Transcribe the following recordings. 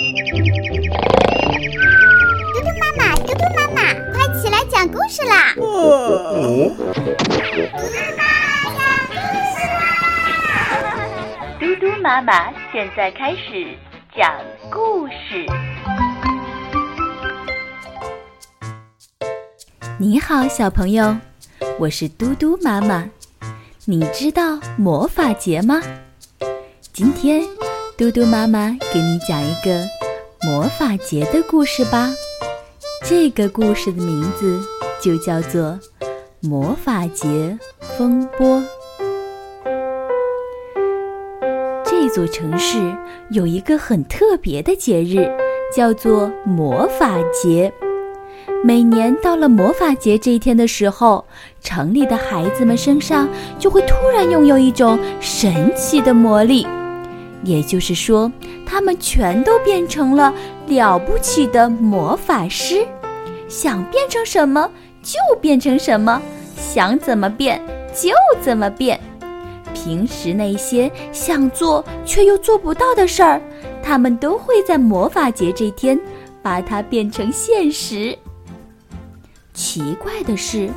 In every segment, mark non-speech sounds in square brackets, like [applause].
嘟嘟妈妈，嘟嘟妈妈，快起来讲故事啦！嘟嘟妈妈讲故事啦！嘟嘟妈妈现在开始讲故事。你好，小朋友，我是嘟嘟妈妈。你知道魔法节吗？今天，嘟嘟妈妈给你讲一个魔法节的故事吧。这个故事的名字就叫做《魔法节风波》。这座城市有一个很特别的节日，叫做魔法节。每年到了魔法节这一天的时候，城里的孩子们身上就会突然拥有一种神奇的魔力，也就是说，他们全都变成了了不起的魔法师，想变成什么就变成什么，想怎么变就怎么变。平时那些想做却又做不到的事儿，他们都会在魔法节这天把它变成现实。奇怪的是，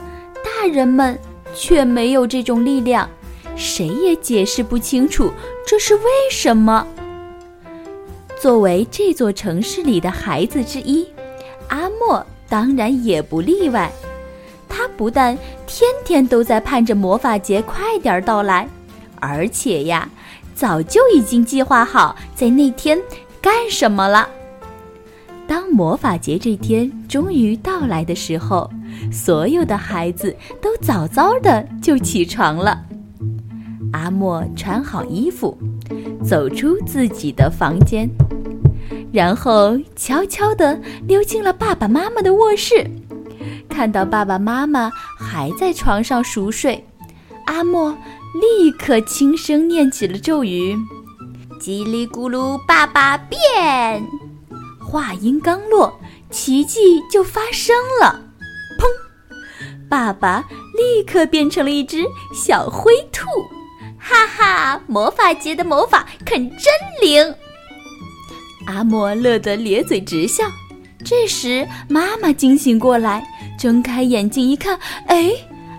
大人们却没有这种力量，谁也解释不清楚这是为什么。作为这座城市里的孩子之一，阿莫当然也不例外。他不但天天都在盼着魔法节快点到来，而且呀，早就已经计划好在那天干什么了。当魔法节这天终于到来的时候，所有的孩子都早早的就起床了。阿莫穿好衣服，走出自己的房间，然后悄悄地溜进了爸爸妈妈的卧室。看到爸爸妈妈还在床上熟睡，阿莫立刻轻声念起了咒语：“叽里咕噜，爸爸变。”话音刚落，奇迹就发生了！砰！爸爸立刻变成了一只小灰兔，哈哈！魔法节的魔法可真灵！阿莫乐得咧嘴直笑。这时，妈妈惊醒过来，睁开眼睛一看，哎，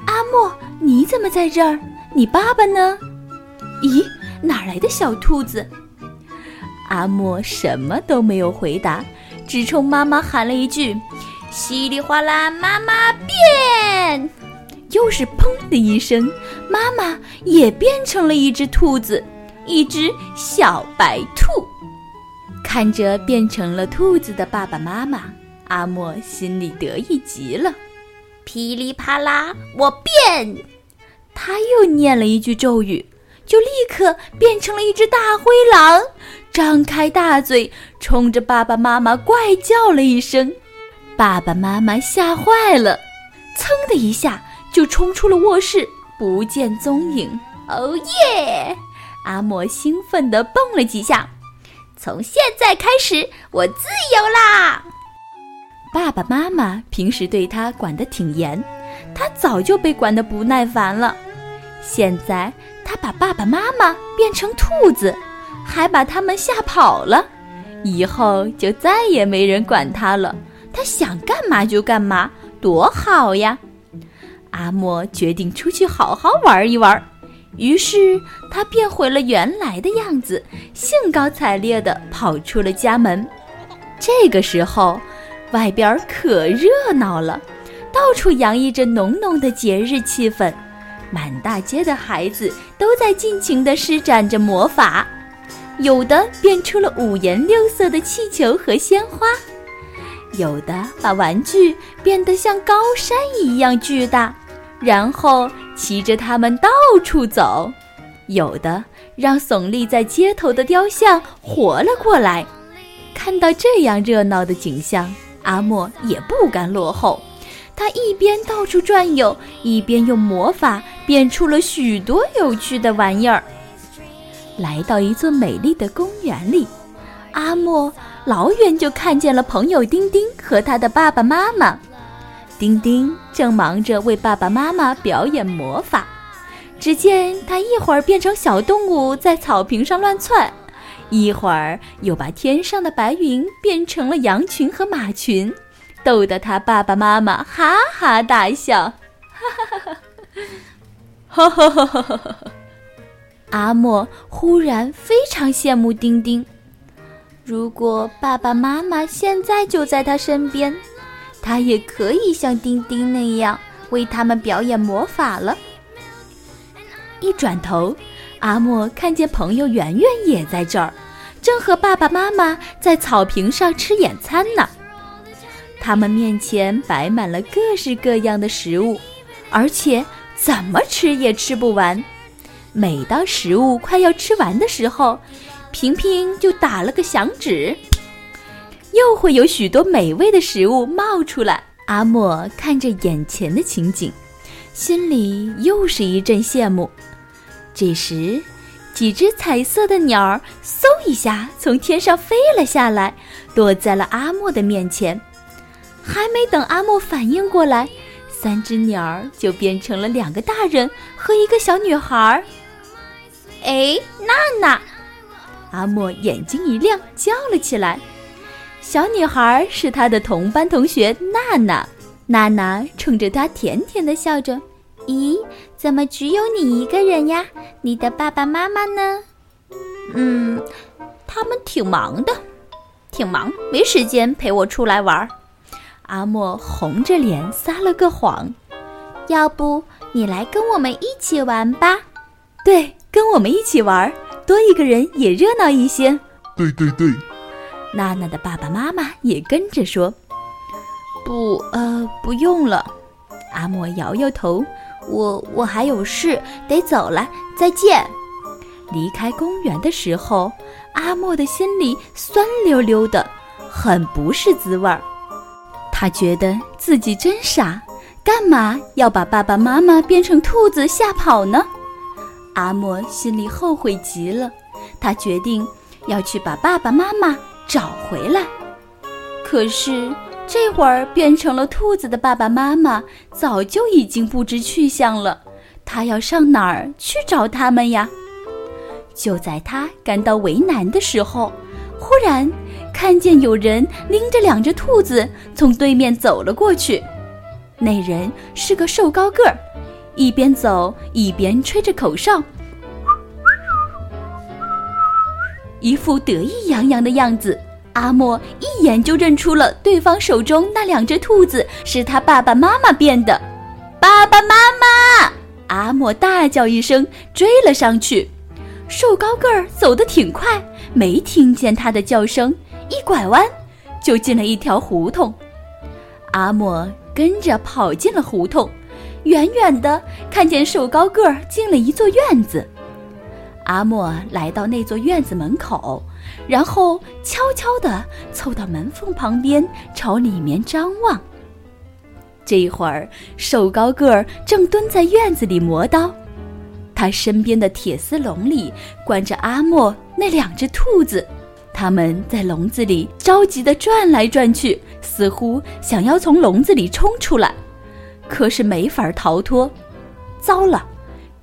阿莫，你怎么在这儿？你爸爸呢？咦，哪来的小兔子？阿莫什么都没有回答，只冲妈妈喊了一句：“稀里哗啦，妈妈变！”又是“砰”的一声，妈妈也变成了一只兔子，一只小白兔。看着变成了兔子的爸爸妈妈，阿莫心里得意极了。噼里啪啦，我变！他又念了一句咒语。就立刻变成了一只大灰狼，张开大嘴，冲着爸爸妈妈怪叫了一声。爸爸妈妈吓坏了，噌的一下就冲出了卧室，不见踪影。哦耶！阿莫兴奋地蹦了几下。从现在开始，我自由啦！爸爸妈妈平时对他管得挺严，他早就被管得不耐烦了。现在。他把爸爸妈妈变成兔子，还把他们吓跑了，以后就再也没人管他了。他想干嘛就干嘛，多好呀！阿莫决定出去好好玩一玩，于是他变回了原来的样子，兴高采烈地跑出了家门。这个时候，外边可热闹了，到处洋溢着浓浓的节日气氛。满大街的孩子都在尽情地施展着魔法，有的变出了五颜六色的气球和鲜花，有的把玩具变得像高山一样巨大，然后骑着它们到处走，有的让耸立在街头的雕像活了过来。看到这样热闹的景象，阿莫也不甘落后。他一边到处转悠，一边用魔法变出了许多有趣的玩意儿。来到一座美丽的公园里，阿莫老远就看见了朋友丁丁和他的爸爸妈妈。丁丁正忙着为爸爸妈妈表演魔法。只见他一会儿变成小动物在草坪上乱窜，一会儿又把天上的白云变成了羊群和马群，逗得他爸爸妈妈哈哈大笑。[laughs] 哈哈哈哈哈哈哈哈！阿莫忽然非常羡慕丁丁，如果爸爸妈妈现在就在他身边，他也可以像丁丁那样为他们表演魔法了。一转头，阿莫看见朋友圆圆也在这儿，正和爸爸妈妈在草坪上吃野餐呢。他们面前摆满了各式各样的食物，而且怎么吃也吃不完。每当食物快要吃完的时候，平平就打了个响指，又会有许多美味的食物冒出来。阿莫看着眼前的情景，心里又是一阵羡慕。这时，几只彩色的鸟儿嗖一下从天上飞了下来，落在了阿莫的面前。还没等阿莫反应过来，三只鸟儿就变成了两个大人和一个小女孩。哎，娜娜！阿莫眼睛一亮，叫了起来。小女孩是他的同班同学娜娜。娜娜冲着他甜甜的笑着。咦，怎么只有你一个人呀？你的爸爸妈妈呢？嗯，他们挺忙的，挺忙，没时间陪我出来玩。阿莫红着脸撒了个谎。要不你来跟我们一起玩吧？对，跟我们一起玩，多一个人也热闹一些。对对对，娜娜的爸爸妈妈也跟着说：“不，呃，不用了。”阿莫摇摇头。我我还有事得走了，再见。离开公园的时候，阿莫的心里酸溜溜的，很不是滋味儿。他觉得自己真傻，干嘛要把爸爸妈妈变成兔子吓跑呢？阿莫心里后悔极了，他决定要去把爸爸妈妈找回来。可是。这会儿变成了兔子的爸爸妈妈早就已经不知去向了，他要上哪儿去找他们呀？就在他感到为难的时候，忽然看见有人拎着两只兔子从对面走了过去。那人是个瘦高个儿，一边走一边吹着口哨，一副得意洋洋的样子。阿莫一眼就认出了对方手中那两只兔子是他爸爸妈妈变的。爸爸妈妈！阿莫大叫一声，追了上去。瘦高个儿走得挺快，没听见他的叫声，一拐弯就进了一条胡同。阿莫跟着跑进了胡同，远远的看见瘦高个儿进了一座院子。阿莫来到那座院子门口。然后悄悄地凑到门缝旁边，朝里面张望。这一会儿，瘦高个儿正蹲在院子里磨刀，他身边的铁丝笼里关着阿莫那两只兔子，它们在笼子里着急地转来转去，似乎想要从笼子里冲出来，可是没法逃脱。糟了，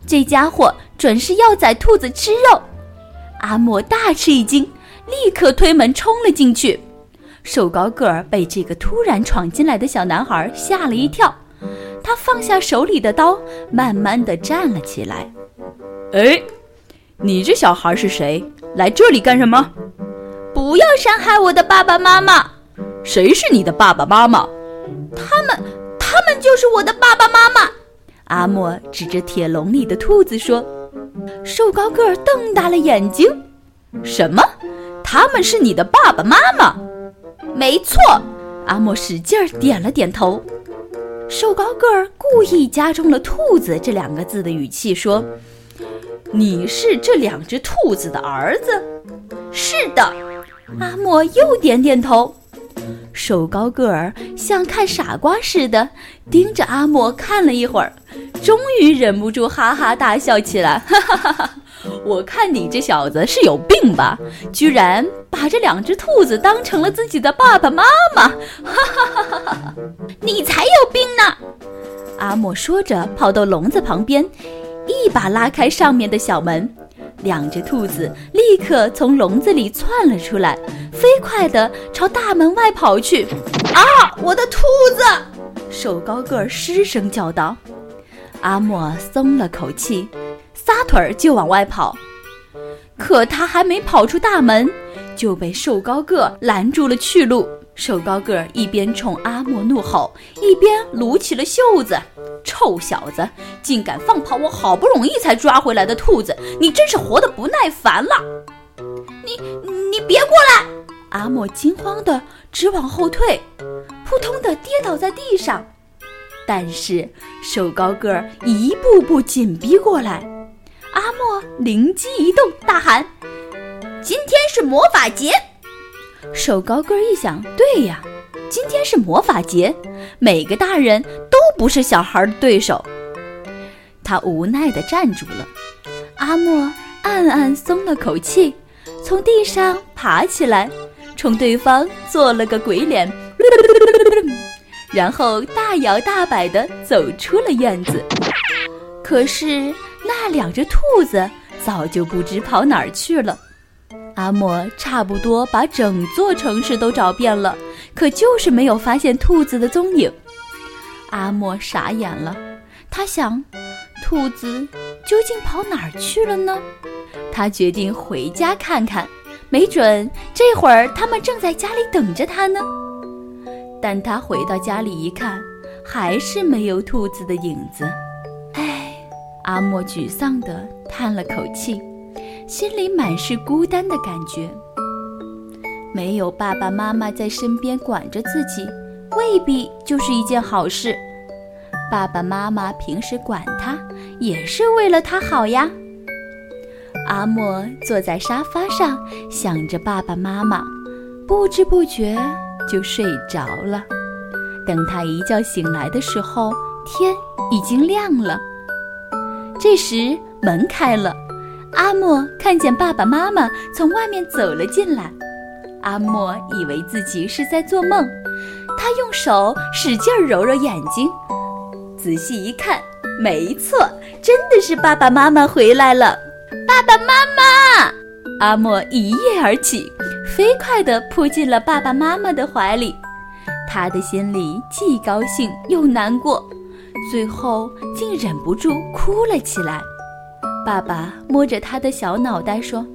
这家伙准是要宰兔子吃肉！阿莫大吃一惊。立刻推门冲了进去，瘦高个儿被这个突然闯进来的小男孩吓了一跳，他放下手里的刀，慢慢的站了起来。哎，你这小孩是谁？来这里干什么？不要伤害我的爸爸妈妈！谁是你的爸爸妈妈？他们，他们就是我的爸爸妈妈！阿莫指着铁笼里的兔子说。瘦高个儿瞪大了眼睛，什么？他们是你的爸爸妈妈，没错。阿莫使劲儿点了点头。瘦高个儿故意加重了“兔子”这两个字的语气说：“你是这两只兔子的儿子？”“是的。”阿莫又点点头。瘦高个儿像看傻瓜似的盯着阿莫看了一会儿，终于忍不住哈哈大笑起来，哈哈哈哈。我看你这小子是有病吧？居然把这两只兔子当成了自己的爸爸妈妈！哈哈哈哈哈！你才有病呢！阿莫说着，跑到笼子旁边，一把拉开上面的小门，两只兔子立刻从笼子里窜了出来，飞快地朝大门外跑去。啊，我的兔子！瘦高个儿失声叫道。阿莫松了口气，撒腿儿就往外跑。可他还没跑出大门，就被瘦高个拦住了去路。瘦高个一边冲阿莫怒吼，一边撸起了袖子：“臭小子，竟敢放跑我好不容易才抓回来的兔子！你真是活得不耐烦了！”“你你别过来！”阿莫惊慌的直往后退，扑通的跌倒在地上。但是瘦高个一步步紧逼过来，阿莫灵机一动，大喊：“今天是魔法节！”瘦高个一想，对呀，今天是魔法节，每个大人都不是小孩的对手。他无奈地站住了。阿莫暗暗松了口气，从地上爬起来，冲对方做了个鬼脸，然后大摇大摆地走出了院子。可是那两只兔子早就不知跑哪儿去了。阿莫差不多把整座城市都找遍了，可就是没有发现兔子的踪影。阿莫傻眼了，他想，兔子究竟跑哪儿去了呢？他决定回家看看，没准这会儿他们正在家里等着他呢。但他回到家里一看，还是没有兔子的影子。唉，阿莫沮丧地叹了口气。心里满是孤单的感觉，没有爸爸妈妈在身边管着自己，未必就是一件好事。爸爸妈妈平时管他，也是为了他好呀。阿莫坐在沙发上，想着爸爸妈妈，不知不觉就睡着了。等他一觉醒来的时候，天已经亮了。这时门开了。阿莫看见爸爸妈妈从外面走了进来，阿莫以为自己是在做梦，他用手使劲揉揉眼睛，仔细一看，没错，真的是爸爸妈妈回来了。爸爸妈妈！阿莫一跃而起，飞快地扑进了爸爸妈妈的怀里，他的心里既高兴又难过，最后竟忍不住哭了起来。爸爸摸着他的小脑袋说：“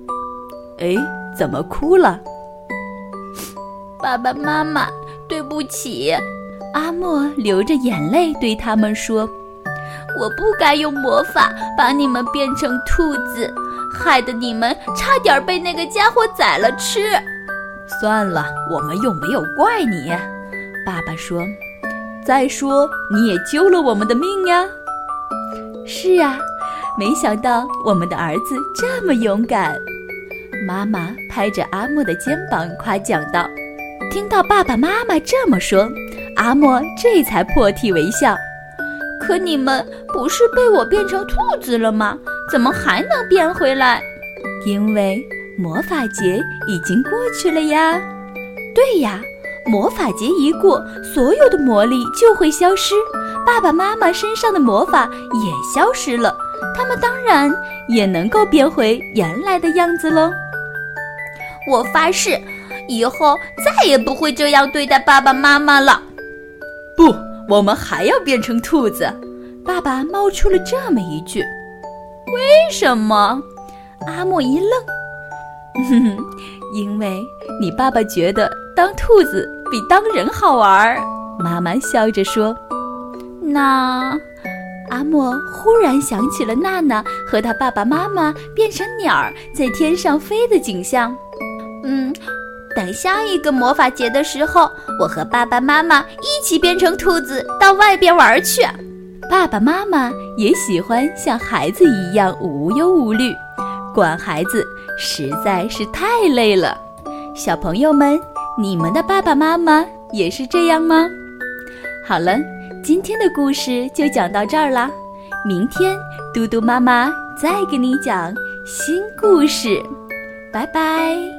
哎，怎么哭了？” [laughs] 爸爸妈妈，对不起。阿莫流着眼泪对他们说：“我不该用魔法把你们变成兔子，害得你们差点被那个家伙宰了吃。”算了，我们又没有怪你。爸爸说：“再说你也救了我们的命呀。”是啊。没想到我们的儿子这么勇敢，妈妈拍着阿莫的肩膀夸奖道。听到爸爸妈妈这么说，阿莫这才破涕为笑。可你们不是被我变成兔子了吗？怎么还能变回来？因为魔法节已经过去了呀。对呀，魔法节一过，所有的魔力就会消失，爸爸妈妈身上的魔法也消失了。他们当然也能够变回原来的样子喽。我发誓，以后再也不会这样对待爸爸妈妈了。不，我们还要变成兔子。爸爸冒出了这么一句：“为什么？”阿莫一愣：“哼哼，因为你爸爸觉得当兔子比当人好玩儿。”妈妈笑着说：“那……”阿莫忽然想起了娜娜和她爸爸妈妈变成鸟儿在天上飞的景象。嗯，等下一个魔法节的时候，我和爸爸妈妈一起变成兔子到外边玩去。爸爸妈妈也喜欢像孩子一样无忧无虑，管孩子实在是太累了。小朋友们，你们的爸爸妈妈也是这样吗？好了。今天的故事就讲到这儿啦，明天嘟嘟妈妈再给你讲新故事，拜拜。